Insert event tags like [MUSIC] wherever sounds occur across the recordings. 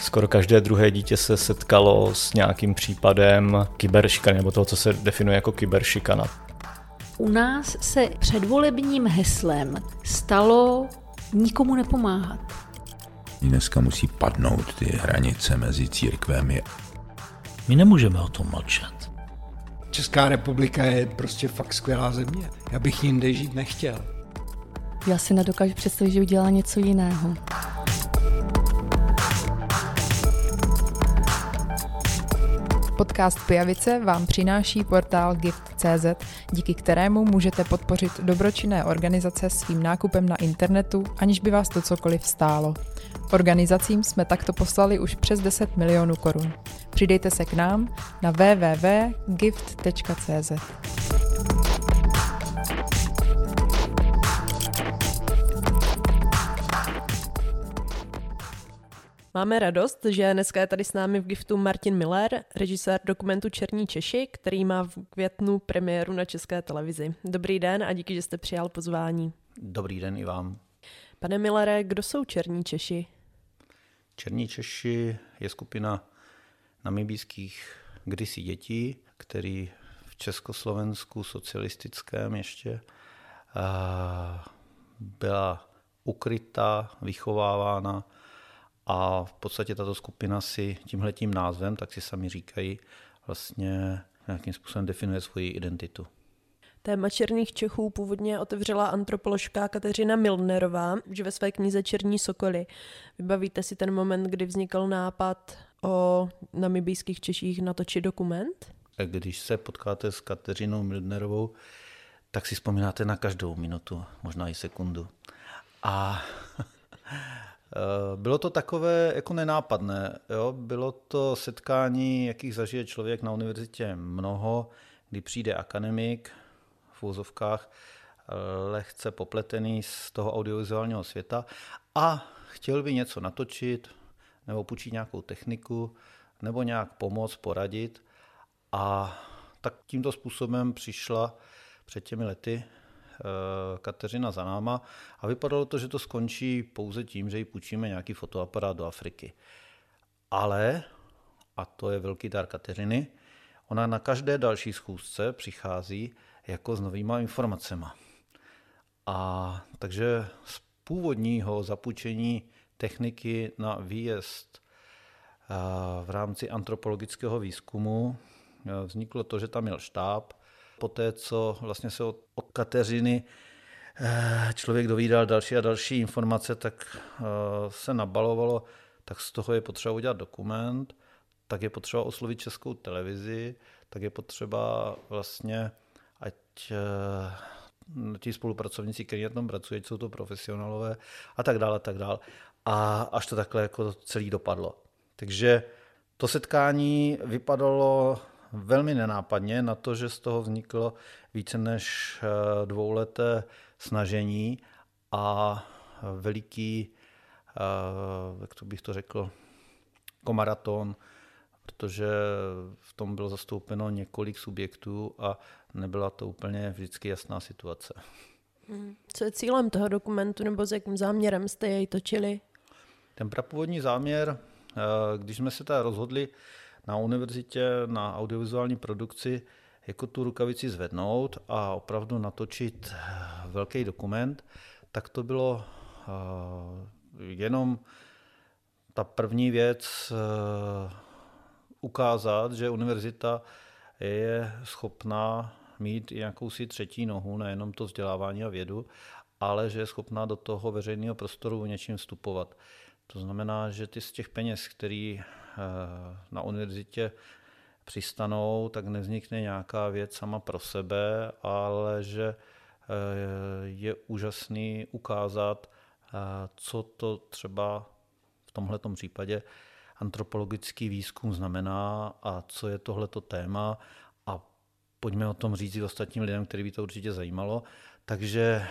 Skoro každé druhé dítě se setkalo s nějakým případem kyberšikany, nebo toho, co se definuje jako kyberšikana. U nás se předvolebním heslem stalo nikomu nepomáhat. Dneska musí padnout ty hranice mezi církvemi. My nemůžeme o tom mlčet. Česká republika je prostě fakt skvělá země. Já bych jinde žít nechtěl. Já si nedokážu představit, že udělá něco jiného. Podcast Pijavice vám přináší portál Gift.cz, díky kterému můžete podpořit dobročinné organizace svým nákupem na internetu, aniž by vás to cokoliv stálo. Organizacím jsme takto poslali už přes 10 milionů korun. Přidejte se k nám na www.gift.cz. Máme radost, že dneska je tady s námi v giftu Martin Miller, režisér dokumentu Černí Češi, který má v květnu premiéru na České televizi. Dobrý den a díky, že jste přijal pozvání. Dobrý den i vám. Pane Millere, kdo jsou Černí Češi? Černí Češi je skupina namibijských kdysi dětí, který v Československu socialistickém ještě byla ukryta, vychovávána a v podstatě tato skupina si tímhletím názvem, tak si sami říkají, vlastně nějakým způsobem definuje svoji identitu. Téma černých Čechů původně otevřela antropoložka Kateřina Milnerová, že ve své knize Černí sokoly. Vybavíte si ten moment, kdy vznikl nápad o namibijských Češích natočit dokument? Když se potkáte s Kateřinou Milnerovou, tak si vzpomínáte na každou minutu, možná i sekundu. A bylo to takové jako nenápadné. Jo? Bylo to setkání, jakých zažije člověk na univerzitě mnoho, kdy přijde akademik v úzovkách, eh, lehce popletený z toho audiovizuálního světa a chtěl by něco natočit nebo půjčit nějakou techniku nebo nějak pomoct, poradit. A tak tímto způsobem přišla před těmi lety Eh, Kateřina za náma a vypadalo to, že to skončí pouze tím, že jí půjčíme nějaký fotoaparát do Afriky. Ale, a to je velký dar Kateřiny, ona na každé další schůzce přichází jako s novýma informacemi. A takže z původního zapůjčení techniky na výjezd eh, v rámci antropologického výzkumu eh, vzniklo to, že tam měl štáb, poté, co vlastně se od, Kateřiny eh, člověk dovídal další a další informace, tak eh, se nabalovalo, tak z toho je potřeba udělat dokument, tak je potřeba oslovit českou televizi, tak je potřeba vlastně, ať eh, ti spolupracovníci, kteří na tom pracují, jsou to profesionálové a tak dále, a tak dále. A až to takhle jako celý dopadlo. Takže to setkání vypadalo velmi nenápadně na to, že z toho vzniklo více než eh, dvouleté snažení a veliký, eh, jak to bych to řekl, komaraton, protože v tom bylo zastoupeno několik subjektů a nebyla to úplně vždycky jasná situace. Hmm. Co je cílem toho dokumentu nebo s jakým záměrem jste jej točili? Ten prapůvodní záměr, eh, když jsme se teda rozhodli na univerzitě na audiovizuální produkci jako tu rukavici zvednout a opravdu natočit velký dokument, tak to bylo eh, jenom ta první věc eh, ukázat, že univerzita je schopná mít i jakousi třetí nohu, nejenom to vzdělávání a vědu, ale že je schopná do toho veřejného prostoru něčím vstupovat. To znamená, že ty z těch peněz, který Eh, na univerzitě přistanou, tak nevznikne nějaká věc sama pro sebe, ale že eh, je úžasný ukázat, eh, co to třeba v tomto případě antropologický výzkum znamená a co je tohleto téma a pojďme o tom říct i ostatním lidem, který by to určitě zajímalo. Takže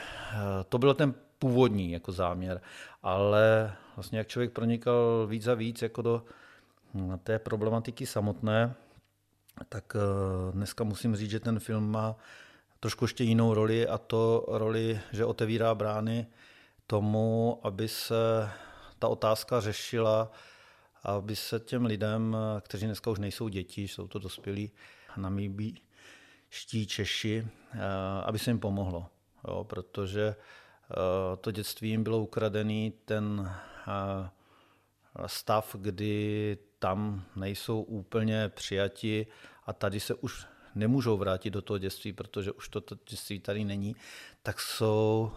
to byl ten původní jako záměr, ale vlastně jak člověk pronikal víc a víc jako do té problematiky samotné, tak eh, dneska musím říct, že ten film má trošku ještě jinou roli a to roli, že otevírá brány tomu, aby se ta otázka řešila, aby se těm lidem, kteří dneska už nejsou děti, jsou to dospělí namíbí ští Češi, eh, aby se jim pomohlo. Jo, protože eh, to dětství jim bylo ukradený, ten stav, kdy tam nejsou úplně přijati a tady se už nemůžou vrátit do toho dětství, protože už to dětství tady není, tak jsou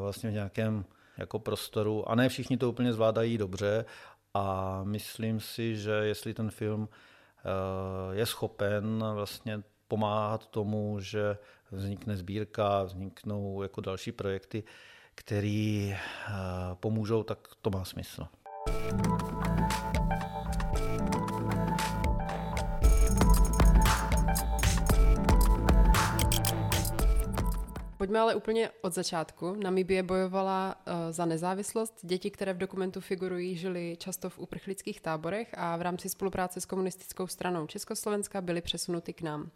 vlastně v nějakém jako prostoru a ne všichni to úplně zvládají dobře a myslím si, že jestli ten film je schopen vlastně pomáhat tomu, že vznikne sbírka, vzniknou jako další projekty, které pomůžou, tak to má smysl. Pojďme ale úplně od začátku. Namibie bojovala uh, za nezávislost. Děti, které v dokumentu figurují, žili často v uprchlických táborech a v rámci spolupráce s komunistickou stranou Československa byly přesunuty k nám.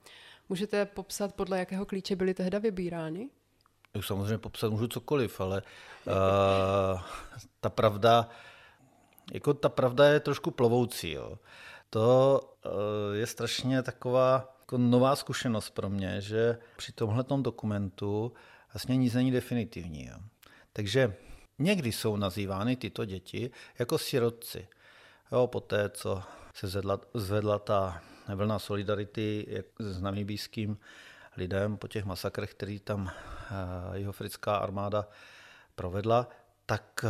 Můžete popsat, podle jakého klíče byly tehda vybírány? Samozřejmě popsat můžu cokoliv, ale uh, ta pravda, jako ta pravda je trošku plovoucí. Jo. To uh, je strašně taková jako nová zkušenost pro mě, že při tomhle dokumentu vlastně nic není definitivní. Jo. Takže někdy jsou nazývány tyto děti jako sirotci. Jo, poté, co se zvedla, zvedla ta vlna solidarity s namibijským lidem po těch masakrech, který tam eh, jeho frická armáda provedla, tak eh,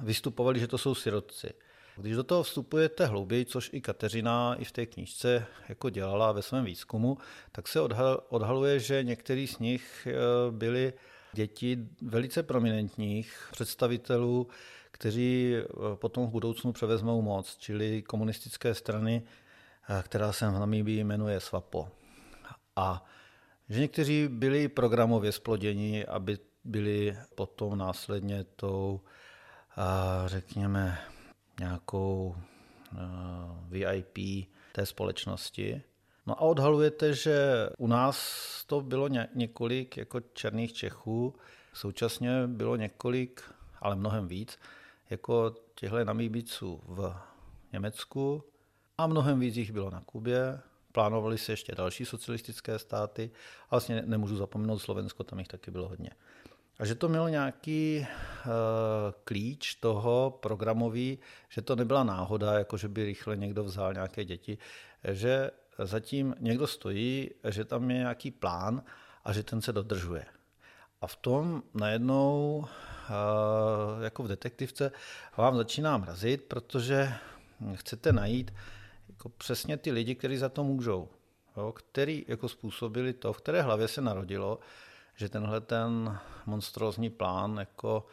vystupovali, že to jsou sirotci. Když do toho vstupujete hlouběji, což i Kateřina i v té knížce jako dělala ve svém výzkumu, tak se odhaluje, že některý z nich eh, byli děti velice prominentních představitelů, kteří eh, potom v budoucnu převezmou moc, čili komunistické strany, eh, která se v Namíbii jmenuje SWAPO. A že někteří byli programově sploděni, aby byli potom následně tou, řekněme, nějakou eh, VIP té společnosti. No a odhalujete, že u nás to bylo několik jako černých Čechů, současně bylo několik, ale mnohem víc, jako těchto namíbiců v Německu a mnohem víc jich bylo na Kubě. Plánovali se ještě další socialistické státy a vlastně nemůžu zapomenout Slovensko, tam jich taky bylo hodně. A že to mělo nějaký uh, klíč toho programový, že to nebyla náhoda, jako že by rychle někdo vzal nějaké děti, že zatím někdo stojí, že tam je nějaký plán a že ten se dodržuje. A v tom najednou, uh, jako v detektivce, vám začíná mrazit, protože chcete najít jako přesně ty lidi, kteří za to můžou, jo, který jako způsobili to, v které hlavě se narodilo, že tenhle ten monstrózní plán jako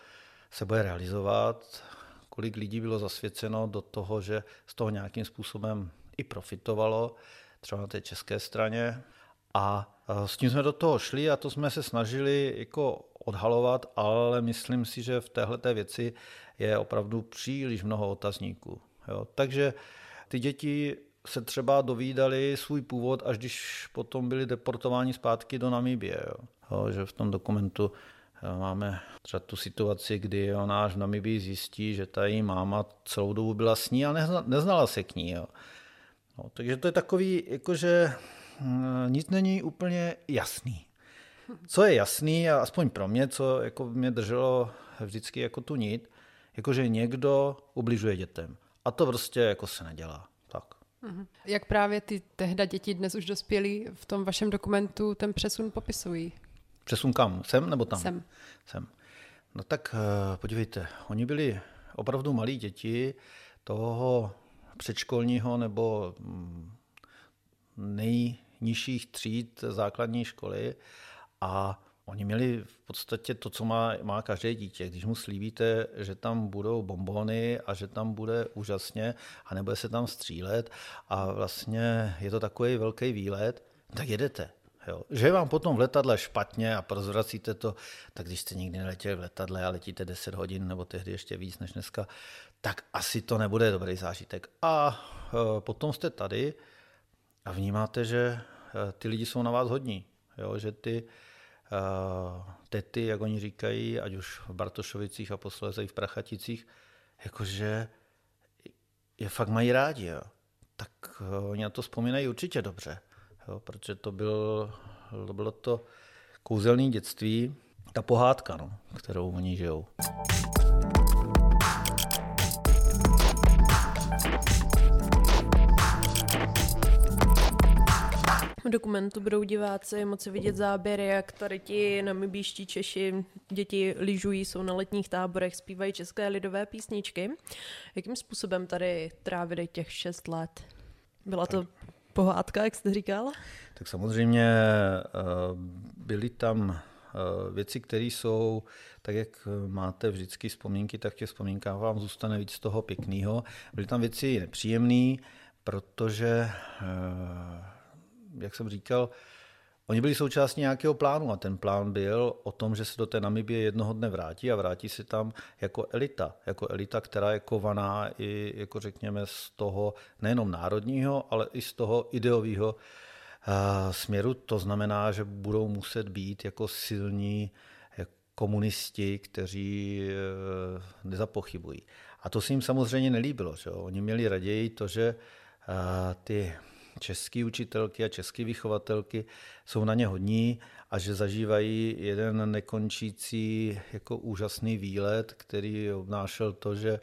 se bude realizovat, kolik lidí bylo zasvěceno do toho, že z toho nějakým způsobem i profitovalo, třeba na té české straně. A s tím jsme do toho šli a to jsme se snažili jako odhalovat, ale myslím si, že v téhle věci je opravdu příliš mnoho otazníků. Jo. Takže ty děti se třeba dovídali svůj původ, až když potom byli deportováni zpátky do Namíbie. Jo. Jo, že v tom dokumentu eh, máme třeba tu situaci, kdy ona až v Namibii zjistí, že ta její máma celou dobu byla s ní a neznala se k ní. Jo. No, takže to je takový, jakože hm, nic není úplně jasný. Co je jasný, a aspoň pro mě, co jako mě drželo vždycky jako tu nit, jakože někdo ubližuje dětem. A to prostě jako se nedělá. Tak. Mhm. Jak právě ty tehda děti dnes už dospělí v tom vašem dokumentu ten přesun popisují? Přesun kam? Sem nebo tam? Sem. Sem. No tak eh, podívejte, oni byli opravdu malí děti toho předškolního nebo mm, nejnižších tříd základní školy a oni měli v podstatě to, co má, má každé dítě. Když mu slíbíte, že tam budou bombony a že tam bude úžasně a nebude se tam střílet a vlastně je to takový velký výlet, tak jedete. Jo. Že vám potom v letadle špatně a prozvracíte to, tak když jste nikdy neletěli v letadle a letíte 10 hodin nebo tehdy ještě víc než dneska, tak asi to nebude dobrý zážitek. A e, potom jste tady a vnímáte, že e, ty lidi jsou na vás hodní. Jo, že ty tety, jak oni říkají, ať už v Bartošovicích a posléze i v Prachaticích, jakože je fakt mají rádi, jo. tak oni na to vzpomínají určitě dobře, jo, protože to, byl, to bylo to kouzelné dětství, ta pohádka, no, kterou oni žijou. V dokumentu budou diváci moci vidět záběry, jak tady ti namibíští Češi, děti lyžují, jsou na letních táborech, zpívají české lidové písničky. Jakým způsobem tady trávili těch šest let? Byla to pohádka, jak jste říkal? Tak samozřejmě eh, byly tam eh, věci, které jsou, tak jak máte vždycky vzpomínky, tak těch vzpomínkách vám zůstane víc toho pěkného. Byly tam věci nepříjemné, protože eh, jak jsem říkal, Oni byli součástí nějakého plánu a ten plán byl o tom, že se do té Namibie jednoho dne vrátí a vrátí se tam jako elita. Jako elita, která je kovaná i, jako řekněme, z toho nejenom národního, ale i z toho ideového uh, směru. To znamená, že budou muset být jako silní jako komunisti, kteří uh, nezapochybují. A to se jim samozřejmě nelíbilo. Že? Oni měli raději to, že ty české učitelky a české vychovatelky jsou na ně hodní a že zažívají jeden nekončící jako úžasný výlet, který obnášel to, že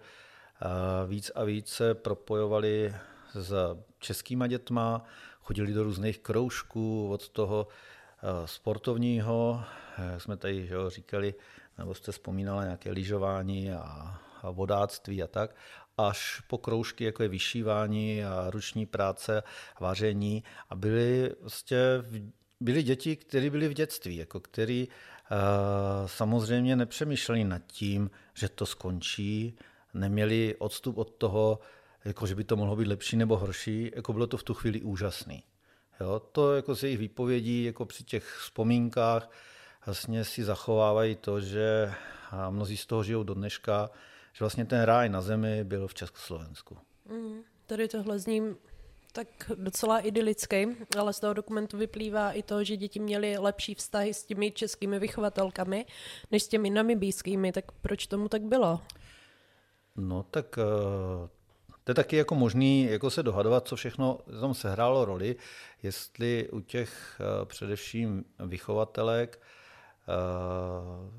víc a víc se propojovali s českýma dětma, chodili do různých kroužků od toho sportovního, jak jsme tady že jo, říkali, nebo jste vzpomínala nějaké lyžování a, a vodáctví a tak, až po kroužky, jako je vyšívání a ruční práce, vaření a byly vlastně byly děti, které byly v dětství, jako který uh, samozřejmě nepřemýšleli nad tím, že to skončí, neměli odstup od toho, jako že by to mohlo být lepší nebo horší, jako bylo to v tu chvíli úžasný. Jo, to jako z jejich výpovědí, jako při těch vzpomínkách, vlastně si zachovávají to, že mnozí z toho žijou do dneška, že vlastně ten ráj na zemi byl v Československu. Mm, tady tohle zní tak docela idylicky, ale z toho dokumentu vyplývá i to, že děti měly lepší vztahy s těmi českými vychovatelkami než s těmi namibijskými, tak proč tomu tak bylo? No tak eh, to je taky jako možný jako se dohadovat, co všechno tam sehrálo roli, jestli u těch eh, především vychovatelek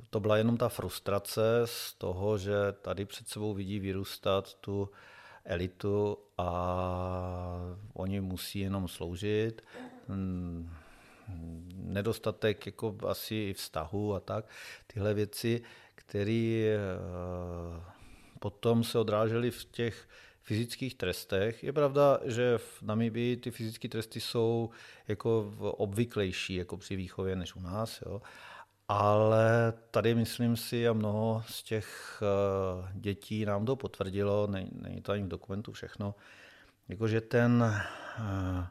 to byla jenom ta frustrace z toho, že tady před sebou vidí vyrůstat tu elitu a oni musí jenom sloužit. Hmm, nedostatek jako asi i vztahu a tak, tyhle věci, které eh, potom se odrážely v těch fyzických trestech. Je pravda, že v Namibii ty fyzické tresty jsou jako obvyklejší jako při výchově než u nás. Jo. Ale tady myslím si, a mnoho z těch eh, dětí nám to potvrdilo, není to ani v dokumentu všechno, jakože ten, eh,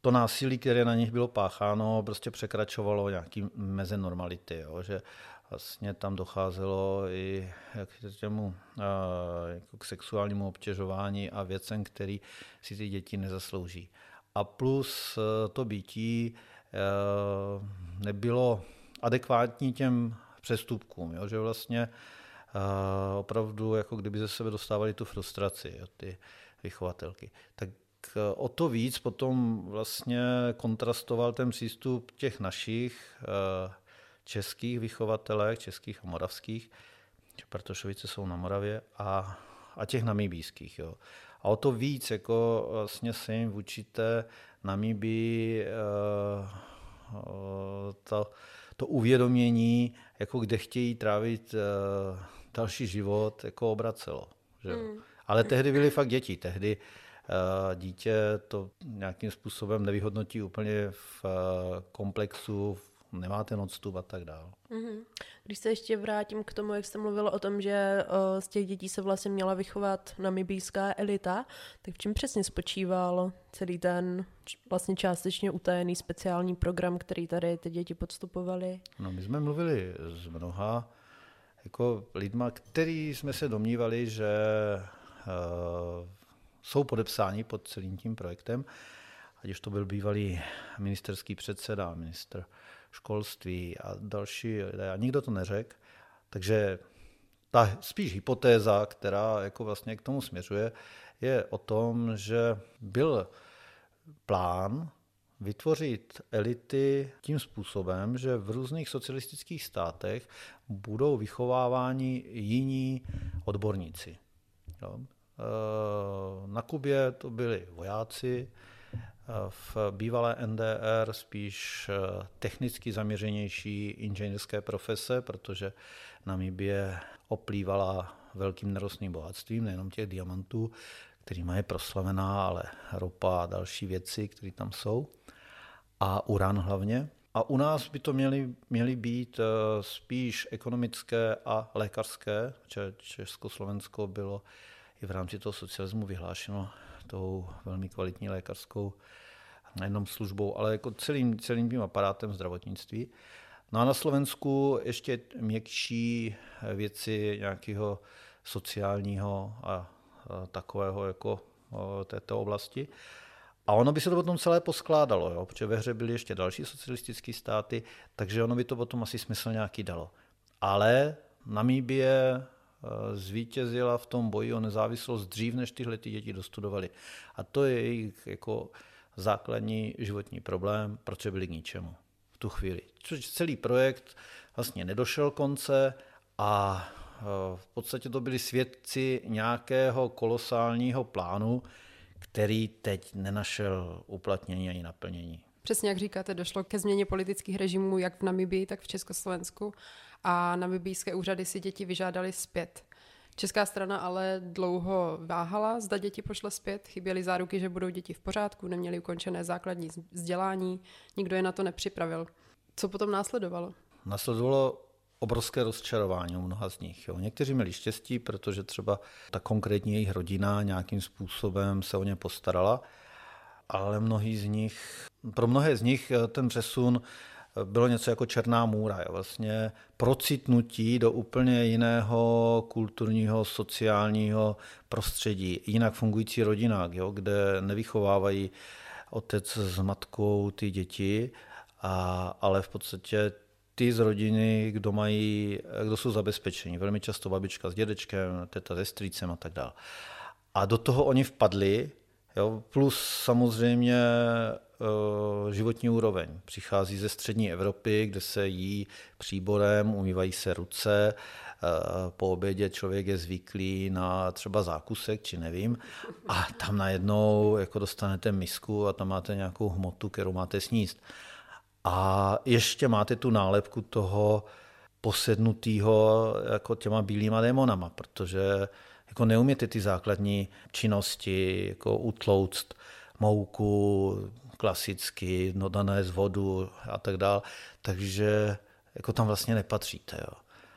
to násilí, které na nich bylo pácháno, prostě překračovalo nějaký meze normality, jo? že vlastně tam docházelo i k, těmu, eh, jako k sexuálnímu obtěžování a věcem, který si ty děti nezaslouží. A plus to bytí nebylo adekvátní těm přestupkům, jo? že vlastně eh, opravdu jako kdyby ze sebe dostávali tu frustraci, jo? ty vychovatelky. Tak eh, o to víc potom vlastně kontrastoval ten přístup těch našich českých vychovatelek, českých a moravských, Bartošovice jsou na Moravě, a, a těch namíbijských. Jo. A o to víc jako vlastně se jim vůči té Namibii uh, to, to uvědomění, jako kde chtějí trávit uh, další život, jako obracelo. Že? Mm. Ale tehdy byly fakt děti. Tehdy dítě to nějakým způsobem nevyhodnotí úplně v komplexu, nemá ten odstup a tak dále. Mm-hmm. Když se ještě vrátím k tomu, jak jste mluvil o tom, že z těch dětí se vlastně měla vychovat namibijská elita, tak v čem přesně spočíval celý ten vlastně částečně utajený speciální program, který tady ty děti podstupovaly? No, my jsme mluvili s mnoha jako lidma, který jsme se domnívali, že uh, jsou podepsáni pod celým tím projektem, ať už to byl bývalý ministerský předseda, ministr školství a další. A nikdo to neřekl. Takže ta spíš hypotéza, která jako vlastně k tomu směřuje, je o tom, že byl plán vytvořit elity tím způsobem, že v různých socialistických státech budou vychováváni jiní odborníci. Jo. Eh, na Kubě to byli vojáci, v bývalé NDR spíš eh, technicky zaměřenější inženýrské profese, protože Namibie oplývala velkým nerostným bohatstvím, nejenom těch diamantů, kterýma je proslavená, ale ropa a další věci, které tam jsou. A uran hlavně. A u nás by to měly, měly být spíš ekonomické a lékařské. Československo bylo i v rámci toho socialismu vyhlášeno tou velmi kvalitní lékařskou nejenom službou, ale jako celým, celým tím aparátem zdravotnictví. No a na Slovensku ještě měkčí věci nějakého sociálního a, takového jako této oblasti. A ono by se to potom celé poskládalo, jo? protože ve hře byly ještě další socialistické státy, takže ono by to potom asi smysl nějaký dalo. Ale Namíbie zvítězila v tom boji o nezávislost dřív, než tyhle ty děti dostudovali. A to je jejich jako základní životní problém, proč byli k ničemu v tu chvíli. Což celý projekt vlastně nedošel konce a eh, v podstatě to byli svědci nějakého kolosálního plánu, který teď nenašel uplatnění ani naplnění. Přesně jak říkáte, došlo ke změně politických režimů jak v Namibii, tak v Československu a namibijské úřady si děti vyžádali zpět. Česká strana ale dlouho váhala, zda děti pošle zpět, chyběly záruky, že budou děti v pořádku, neměly ukončené základní vzdělání, nikdo je na to nepřipravil. Co potom následovalo? Následovalo obrovské rozčarování u mnoha z nich. Jo. Někteří měli štěstí, protože třeba ta konkrétní jejich rodina nějakým způsobem se o ně postarala, ale mnohý z nich, pro mnohé z nich ten přesun bylo něco jako černá můra. Jo. Vlastně procitnutí do úplně jiného kulturního, sociálního prostředí, jinak fungující rodina, jo, kde nevychovávají otec s matkou ty děti, a, ale v podstatě ty z rodiny, kdo, mají, kdo jsou zabezpečení. Velmi často babička s dědečkem, teta se strýcem a tak dále. A do toho oni vpadli, jo, plus samozřejmě Eh, životní úroveň. Přichází ze střední Evropy, kde se jí příborem, umývají se ruce, eh, po obědě člověk je zvyklý na třeba zákusek, či nevím, a tam najednou jako dostanete misku a tam máte nějakou hmotu, kterou máte sníst. A ještě máte tu nálepku toho posednutého jako těma bílýma démonama, protože jako neuměte ty základní činnosti, jako utlouct mouku, klasicky, no dané z vodu a tak dále. Takže jako tam vlastně nepatříte. Jo.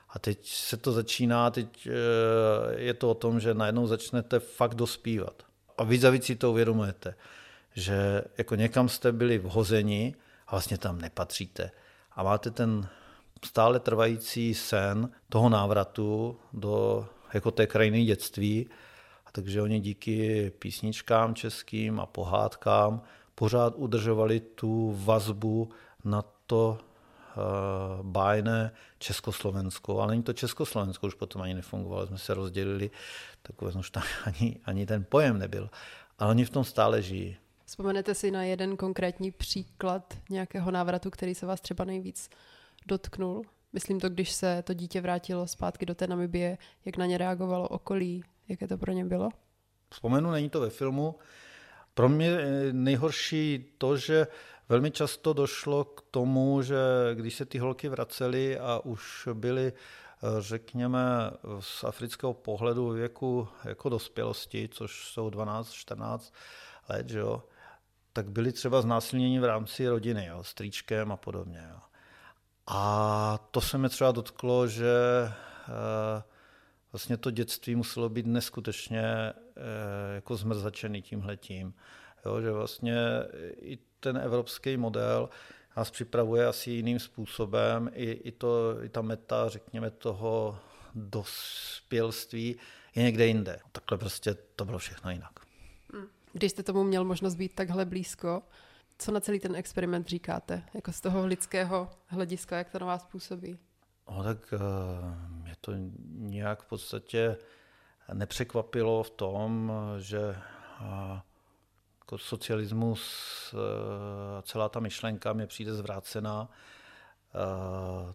A teď se to začíná, teď eh, je to o tom, že najednou začnete fakt dospívat. A víc a víc si to uvědomujete, že jako někam jste byli vhozeni a vlastně tam nepatříte. A máte ten stále trvající sen toho návratu do jako té krajiny dětství. A takže oni díky písničkám českým a pohádkám pořád udržovali tu vazbu na to uh, bájné Československo. Ale ani to Československo už potom ani nefungovalo, jsme se rozdělili, tak už tam [LAUGHS] ani, ani ten pojem nebyl. Ale oni v tom stále žijí. Vzpomenete si na jeden konkrétní příklad nějakého návratu, který se vás třeba nejvíc dotknul? Myslím to, když se to dítě vrátilo zpátky do té Namibie, jak na ně reagovalo okolí, jaké to pro ně bylo? Vzpomenu, není to ve filmu, pro mě je nejhorší to, že velmi často došlo k tomu, že když se ty holky vracely a už byly řekněme, z afrického pohledu věku jako dospělosti, což jsou 12-14 let, že jo, tak byly třeba znásilněni v rámci rodiny, jo, strýčkem a podobně. Jo. A to se mi třeba dotklo, že eh, vlastně to dětství muselo být neskutečně eh, jako zmrzačený tímhletím. Jo, že vlastně i ten evropský model nás připravuje asi jiným způsobem, i, i, to, i ta meta, řekněme, toho dospělství je někde jinde. Takhle prostě to bylo všechno jinak. Když jste tomu měl možnost být takhle blízko, Co na celý ten experiment říkáte? Jako z toho lidského hlediska, jak to na vás působí? No tak mě to nějak v podstatě nepřekvapilo v tom, že jako socialismus, celá ta myšlenka mě přijde zvrácená.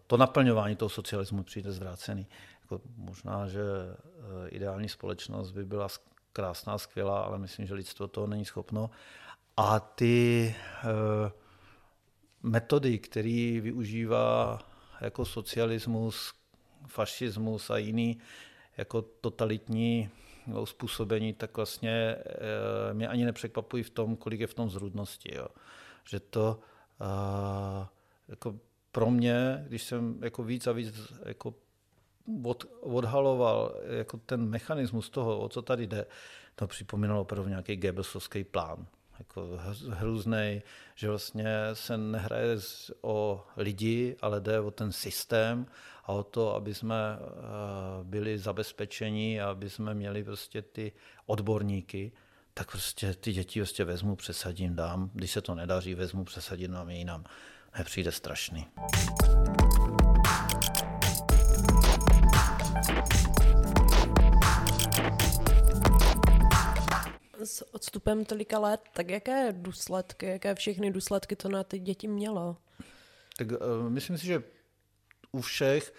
To naplňování toho socialismu přijde zvrácený. Jako možná, že ideální společnost by byla krásná, skvělá, ale myslím, že lidstvo toho není schopno. A ty metody, které využívá jako socialismus, fašismus a jiný jako totalitní uspůsobení, tak vlastně eh, mě ani nepřekvapují v tom, kolik je v tom zrůdnosti. Jo. Že to uh, jako pro mě, když jsem jako víc a víc jako od, odhaloval jako ten mechanismus toho, o co tady jde, to připomínalo opravdu nějaký Goebbelsovský plán jako hrůzný, že vlastně se nehraje o lidi, ale jde o ten systém a o to, aby jsme eh, byli zabezpečeni a aby jsme měli prostě ty odborníky, tak prostě ty děti prostě vezmu, přesadím, dám. Když se to nedaří, vezmu, přesadím, dám jinam. Nepřijde strašný. S odstupem tolika let, tak jaké důsledky, jaké všechny důsledky to na ty děti mělo? Tak uh, myslím si, že u všech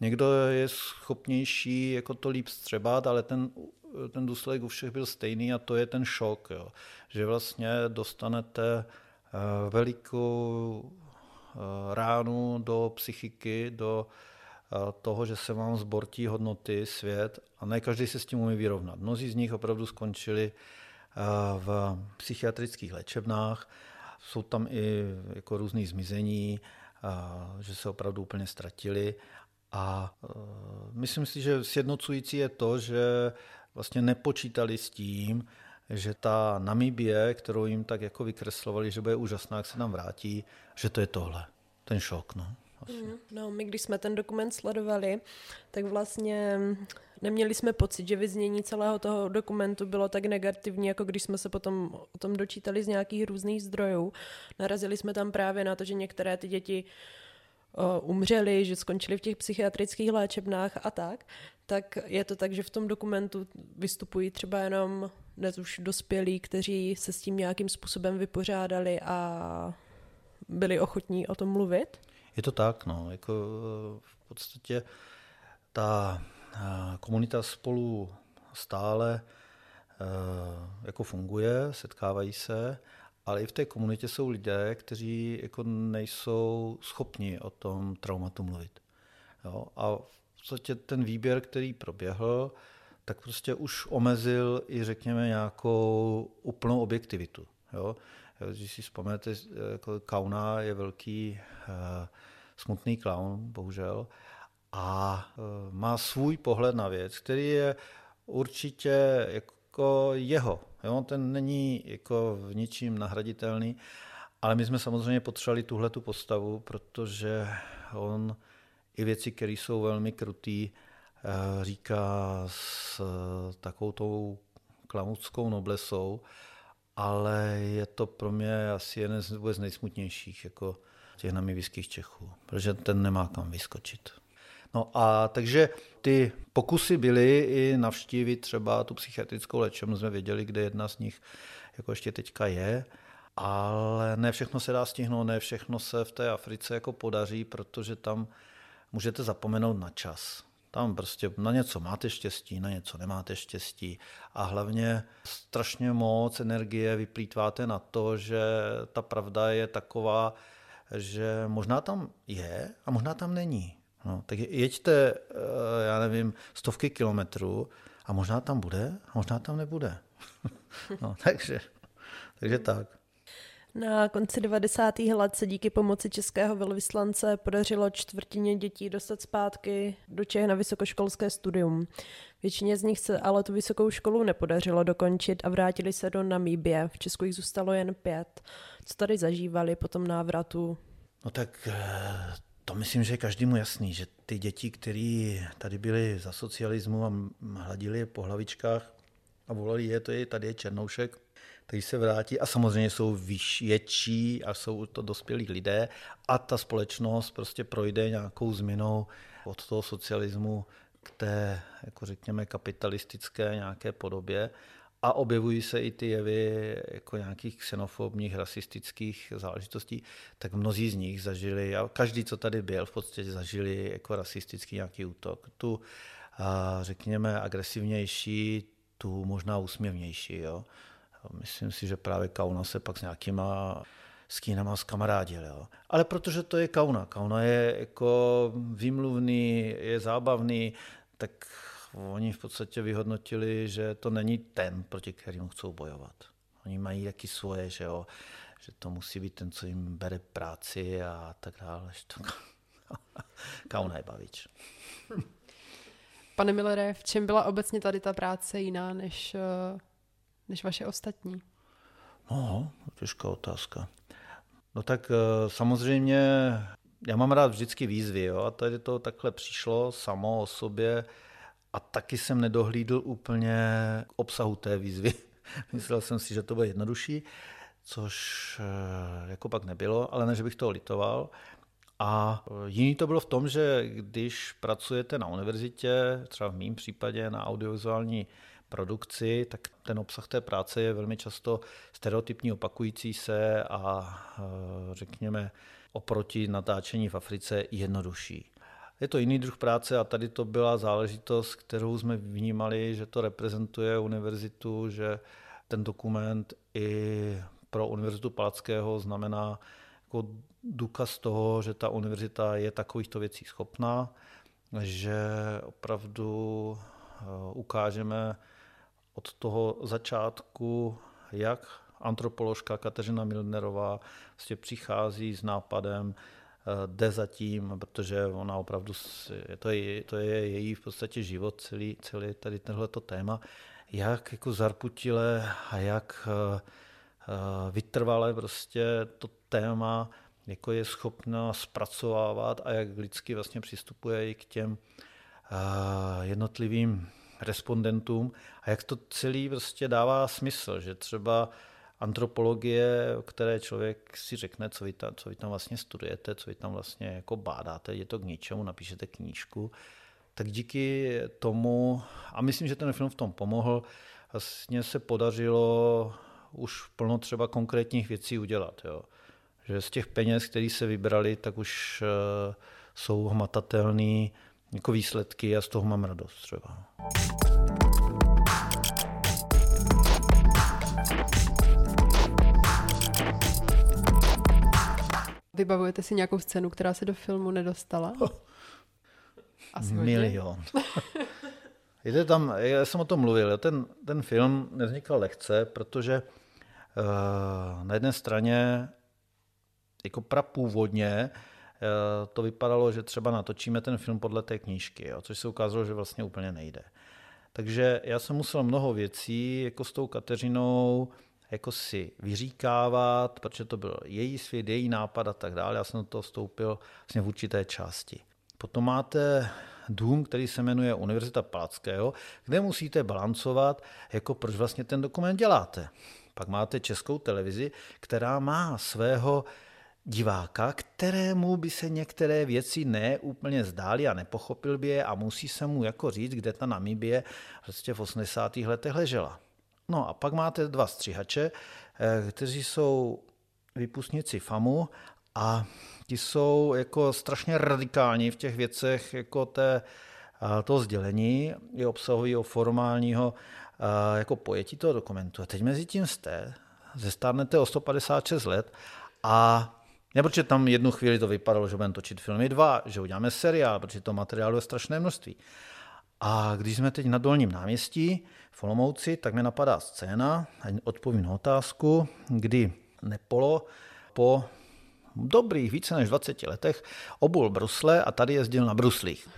někdo je schopnější jako to líp střebat, ale ten, ten důsledek u všech byl stejný a to je ten šok, jo. že vlastně dostanete uh, velikou uh, ránu do psychiky, do toho, že se vám zbortí hodnoty, svět a ne každý se s tím umí vyrovnat. Mnozí z nich opravdu skončili v psychiatrických léčebnách. Jsou tam i jako různý zmizení, že se opravdu úplně ztratili. A e, myslím si, že sjednocující je to, že vlastně nepočítali s tím, že ta Namibie, kterou jim tak jako vykreslovali, že bude úžasná, jak se nám vrátí, že to je tohle, ten šok. No. Mm, no, my když jsme ten dokument sledovali, tak vlastně neměli jsme pocit, že vyznění celého toho dokumentu bylo tak negativní, jako když jsme se potom o tom dočítali z nějakých různých zdrojů. Narazili jsme tam právě na to, že některé ty děti umřeli, že skončili v těch psychiatrických léčebnách a tak, tak je to tak, že v tom dokumentu vystupují třeba jenom dnes už dospělí, kteří se s tím nějakým způsobem vypořádali a byli ochotní o tom mluvit? Je to tak, no, jako v podstatě ta komunita spolu stále jako funguje, setkávají se, ale i v té komunitě jsou lidé, kteří jako nejsou schopni o tom traumatu mluvit. Jo? A v podstatě ten výběr, který proběhl, tak prostě už omezil i řekněme nějakou úplnou objektivitu. Jo? Když si vzpomenete, jako Kauna je velký uh, smutný clown, bohužel, a uh, má svůj pohled na věc, který je určitě jako jeho. Jo? Ten není jako v ničím nahraditelný, ale my jsme samozřejmě potřebovali tuhle tu postavu, protože on i věci, které jsou velmi krutý, uh, říká s takovou tou klamouckou noblesou, ale je to pro mě asi jeden z vůbec nejsmutnějších jako těch namibijských Čechů, protože ten nemá kam vyskočit. No a takže ty pokusy byly i navštívit třeba tu psychiatrickou léčebnu, jsme věděli, kde jedna z nich jako ještě teďka je, ale ne všechno se dá stihnout, ne všechno se v té Africe jako podaří, protože tam můžete zapomenout na čas. Tam prostě na něco máte štěstí, na něco nemáte štěstí a hlavně strašně moc energie vyplýtváte na to, že ta pravda je taková, že možná tam je a možná tam není. No, tak jeďte, eh, já nevím, stovky kilometrů a možná tam bude a možná tam nebude. [LAUGHS] no, takže, takže tak. Na konci 90. let se díky pomoci českého velvyslance podařilo čtvrtině dětí dostat zpátky do Čech na vysokoškolské studium. Většině z nich se ale tu vysokou školu nepodařilo dokončit a vrátili se do Namíbie. V Česku jich zůstalo jen pět. Co tady zažívali po tom návratu? No tak eh, to myslím, že je každému jasný, že ty děti, které tady byly za socialismu a hladili je po hlavičkách a volali je, to je, tady je Černoušek, takže se vrátí a samozřejmě jsou větší a jsou to dospělí lidé a ta společnost prostě projde nějakou změnou od toho socialismu k té, jako řekněme, kapitalistické nějaké podobě a objevují se i ty jevy jako nějakých xenofobních, rasistických záležitostí, tak mnozí z nich zažili, a každý, co tady byl, v podstatě zažili jako rasistický nějaký útok. Tu, řekněme, agresivnější, tu možná úsměvnější. Jo. Myslím si, že právě Kauna se pak s nějakýma skínama kamarádil. Jo. Ale protože to je Kauna. Kauna je jako výmluvný, je zábavný, tak oni v podstatě vyhodnotili, že to není ten, proti kterému chcou bojovat. Oni mají jaký svoje, že, jo, že to musí být ten, co jim bere práci a tak dále. To... [LAUGHS] Kauna je bavič. Pane Millere, v čem byla obecně tady ta práce jiná než, eh, než vaše ostatní? No, těžká otázka. No tak eh, samozřejmě já mám rád vždycky výzvy jo, a tady to takhle přišlo samo o sobě a taky jsem nedohlídl úplně k obsahu té výzvy. [LAUGHS] Myslel jsem si, že to bude jednodušší, což eh, jako pak nebylo, ale ne, že bych to litoval. A jiný to bylo v tom, že když pracujete na univerzitě, třeba v mém případě na audiovizuální produkci, tak ten obsah té práce je velmi často stereotypní, opakující se a e, řekněme oproti natáčení v Africe jednodušší. Je to jiný druh práce a tady to byla záležitost, kterou jsme vnímali, že to reprezentuje univerzitu, že ten dokument i pro Univerzitu Palackého znamená jako důkaz toho, že ta univerzita je takovýchto věcí schopná, že opravdu eh, ukážeme od toho začátku, jak antropoložka Kateřina Milnerová vlastně přichází s nápadem, jde za tím, protože ona opravdu, to je, to je její v podstatě život, celý, celý tady tohleto téma, jak jako zarputile a jak eh, vytrvale prostě to téma jako je schopna zpracovávat a jak lidsky vlastně přistupuje i k těm jednotlivým respondentům a jak to celý prostě dává smysl, že třeba antropologie, o které člověk si řekne, co vy, tam, co vy tam vlastně studujete, co vy tam vlastně jako bádáte, je to k ničemu, napíšete knížku, tak díky tomu, a myslím, že ten film v tom pomohl, vlastně se podařilo už plno třeba konkrétních věcí udělat. Jo že z těch peněz, které se vybrali, tak už uh, jsou hmatatelné jako výsledky a z toho mám radost třeba. Vybavujete si nějakou scénu, která se do filmu nedostala? Asi Milion. [LAUGHS] Jde tam, já jsem o tom mluvil, ten, ten film nevznikl lehce, protože uh, na jedné straně jako prapůvodně eh, to vypadalo, že třeba natočíme ten film podle té knížky, jo, což se ukázalo, že vlastně úplně nejde. Takže já jsem musel mnoho věcí jako s tou Kateřinou jako si vyříkávat, protože to byl její svět, její nápad a tak dále. Já jsem do toho vstoupil vlastně v určité části. Potom máte dům, který se jmenuje Univerzita Palackého, kde musíte balancovat, jako proč vlastně ten dokument děláte. Pak máte českou televizi, která má svého diváka, kterému by se některé věci neúplně zdály a nepochopil by je a musí se mu jako říct, kde ta Namibie prostě v 80. letech ležela. No a pak máte dva střihače, eh, kteří jsou vypustníci FAMu a ti jsou jako strašně radikální v těch věcech jako té, eh, toho sdělení i obsahového formálního eh, jako pojetí toho dokumentu. A teď mezi tím jste, zestárnete o 156 let a ne, protože tam jednu chvíli to vypadalo, že budeme točit filmy dva, že uděláme seriál, protože to materiálu je strašné množství. A když jsme teď na Dolním náměstí v Olomouci, tak mi napadá scéna, a odpovím na otázku, kdy Nepolo po dobrých více než 20 letech obul brusle a tady jezdil na bruslích.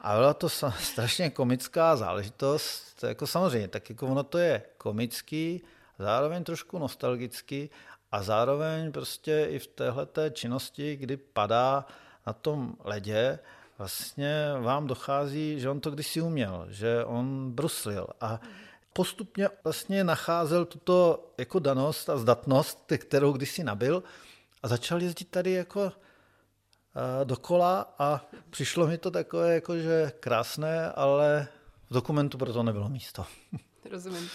A byla to strašně komická záležitost, jako samozřejmě, tak jako ono to je komický, zároveň trošku nostalgický a zároveň prostě i v téhleté činnosti, kdy padá na tom ledě, vlastně vám dochází, že on to kdysi uměl, že on bruslil a postupně vlastně nacházel tuto jako danost a zdatnost, kterou kdysi nabil a začal jezdit tady jako uh, dokola a přišlo mi to takové jako, že krásné, ale v dokumentu pro to nebylo místo. [LAUGHS] Rozumím.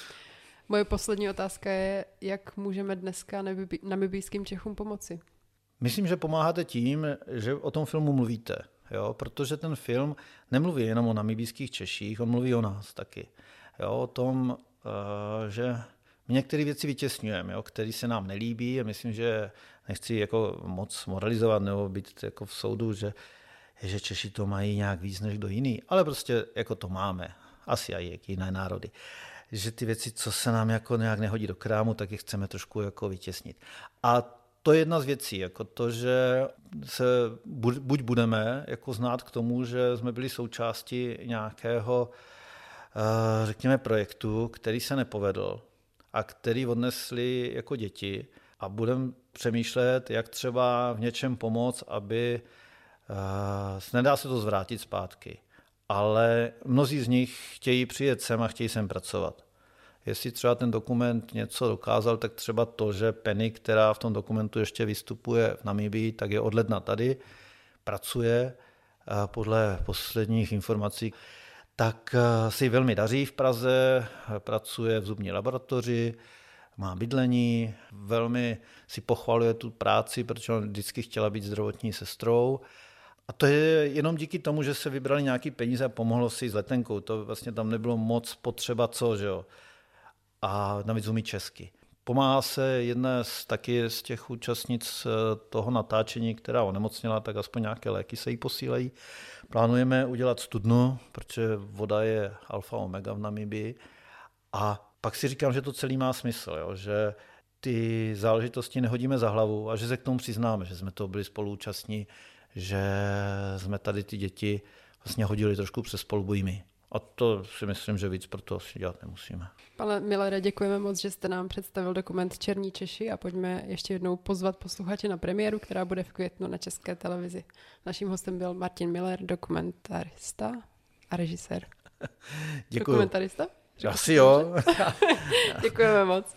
Moje poslední otázka je, jak můžeme dneska namibijským Čechům pomoci? Myslím, že pomáháte tím, že o tom filmu mluvíte, jo? protože ten film nemluví jenom o namibijských Češích, on mluví o nás taky. Jo? O tom, uh, že my některé věci vytěsňujeme, jo? které se nám nelíbí a myslím, že nechci jako moc moralizovat nebo být jako v soudu, že, že Češi to mají nějak víc než kdo jiný, ale prostě jako to máme, asi i jak jiné národy že ty věci, co se nám jako nějak nehodí do krámu, tak je chceme trošku jako vytěsnit. A to je jedna z věcí, jako to, že se buď budeme jako znát k tomu, že jsme byli součástí nějakého, eh, řekněme, projektu, který se nepovedl a který odnesli jako děti a budeme přemýšlet, jak třeba v něčem pomoct, aby uh, nedá se to zvrátit zpátky ale mnozí z nich chtějí přijet sem a chtějí sem pracovat. Jestli třeba ten dokument něco dokázal, tak třeba to, že Penny, která v tom dokumentu ještě vystupuje v Namibii, tak je od ledna tady, pracuje podle posledních informací, tak si velmi daří v Praze, pracuje v zubní laboratoři, má bydlení, velmi si pochvaluje tu práci, protože on vždycky chtěla být zdravotní sestrou a to je jenom díky tomu, že se vybrali nějaký peníze a pomohlo si s letenkou. To vlastně tam nebylo moc potřeba co, že jo. A navíc umí česky. Pomáhá se jedné z, taky z těch účastnic eh, toho natáčení, která onemocněla, tak aspoň nějaké léky se jí posílají. Plánujeme udělat studnu, protože voda je alfa omega v Namibii. A pak si říkám, že to celý má smysl, jo? že ty záležitosti nehodíme za hlavu a že se k tomu přiznáme, že jsme to byli spoluúčastní že jsme tady ty děti vlastně hodili trošku přes polbujmy. A to si myslím, že víc pro to si dělat nemusíme. Pane Millere, děkujeme moc, že jste nám představil dokument Černí Češi a pojďme ještě jednou pozvat posluchače na premiéru, která bude v květnu na České televizi. Naším hostem byl Martin Miller, dokumentarista a režisér. [LAUGHS] Děkuji. Dokumentarista? Asi jo. [LAUGHS] [LAUGHS] děkujeme moc.